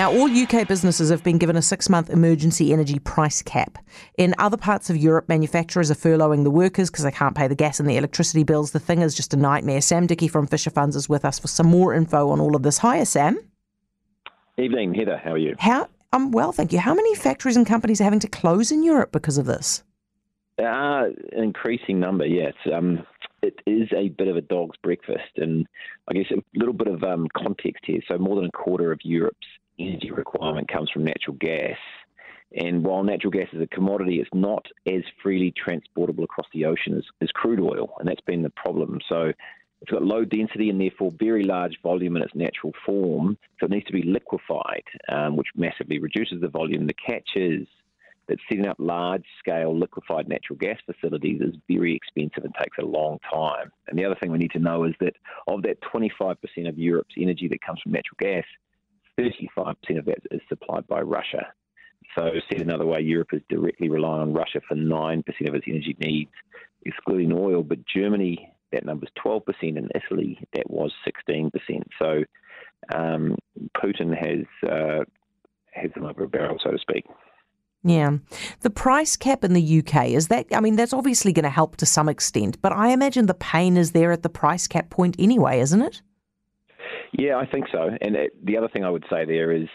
Now, all UK businesses have been given a six month emergency energy price cap. In other parts of Europe, manufacturers are furloughing the workers because they can't pay the gas and the electricity bills. The thing is just a nightmare. Sam Dickie from Fisher Funds is with us for some more info on all of this. Hiya, Sam. Evening, Heather. How are you? How? I'm well, thank you. How many factories and companies are having to close in Europe because of this? Uh, an increasing number, yes. Um, it is a bit of a dog's breakfast, and I guess a little bit of um, context here. So, more than a quarter of Europe's energy requirement comes from natural gas. And while natural gas is a commodity, it's not as freely transportable across the ocean as, as crude oil, and that's been the problem. So, it's got low density and therefore very large volume in its natural form, so it needs to be liquefied, um, which massively reduces the volume. The catch is that setting up large scale liquefied natural gas facilities is very expensive and takes a long time. And the other thing we need to know is that of that 25% of Europe's energy that comes from natural gas, 35% of that is supplied by Russia. So, said another way, Europe is directly relying on Russia for 9% of its energy needs, excluding oil. But Germany that number's 12%. and Italy, that was 16%. So um, Putin has uh, has them over a barrel, so to speak. Yeah. The price cap in the UK, is that, I mean, that's obviously going to help to some extent, but I imagine the pain is there at the price cap point anyway, isn't it? Yeah, I think so. And it, the other thing I would say there is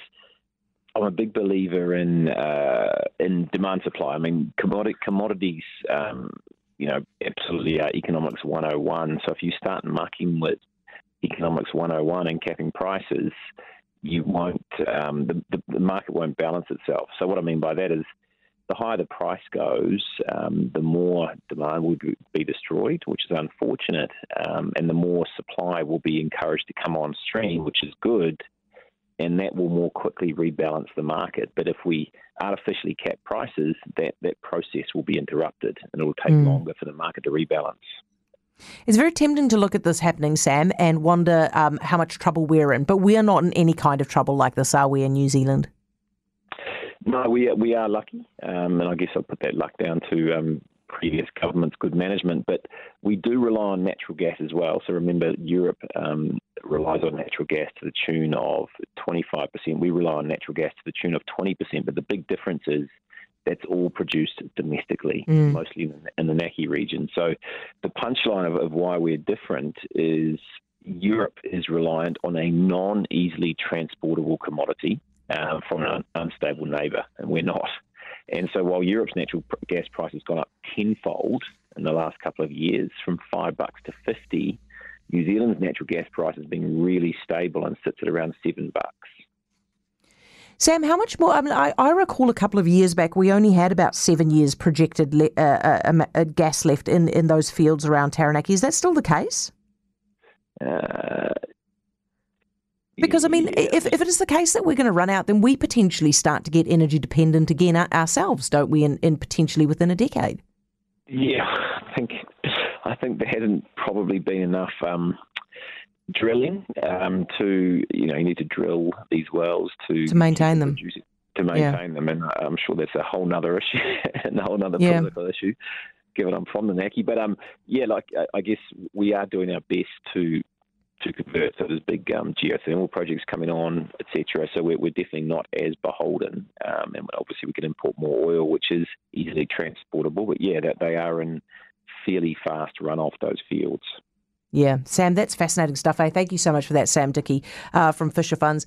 I'm a big believer in uh, in demand supply. I mean, commodity, commodities um, you know, absolutely uh, economics 101. So if you start mucking with economics 101 and capping prices, you won't, um, the, the, market won't balance itself. So what I mean by that is the higher the price goes, um, the more demand will be destroyed, which is unfortunate, um, and the more supply will be encouraged to come on stream, which is good and that will more quickly rebalance the market. But if we artificially cap prices, that, that process will be interrupted and it will take mm. longer for the market to rebalance. It's very tempting to look at this happening, Sam, and wonder um, how much trouble we're in. But we are not in any kind of trouble like this, are we, in New Zealand? No, we are, we are lucky, um, and I guess I'll put that luck down to um, previous government's good management, but we do rely on natural gas as well. So remember, Europe um, relies on natural gas to the tune of 25%. We rely on natural gas to the tune of 20%, but the big difference is that's all produced domestically, mm. mostly in the, in the Naki region. So the punchline of, of why we're different is Europe is reliant on a non easily transportable commodity uh, from an unstable neighbour, and we're not. And so while Europe's natural gas price has gone up tenfold in the last couple of years, from five bucks to fifty, New Zealand's natural gas price has been really stable and sits at around seven bucks. Sam, how much more? I mean, I, I, recall a couple of years back we only had about seven years projected le- uh, uh, uh, gas left in, in those fields around Taranaki. Is that still the case? Uh, because, I mean, yeah. if, if it is the case that we're going to run out, then we potentially start to get energy dependent again ourselves, don't we, in, in potentially within a decade? Yeah, I think I think there hasn't probably been enough um, drilling um, to, you know, you need to drill these wells to, to maintain them. To maintain yeah. them, and I'm sure that's a whole other issue, a whole other yeah. political issue, given I'm from the Naki. But um, yeah, like I guess we are doing our best to to convert. So there's big um, geothermal projects coming on, etc. So we're, we're, definitely not as beholden, um, and obviously we can import more oil, which is easily transportable. But yeah, that they are in fairly fast runoff those fields. Yeah, Sam, that's fascinating stuff. Eh? Thank you so much for that, Sam Dickie uh, from Fisher Funds.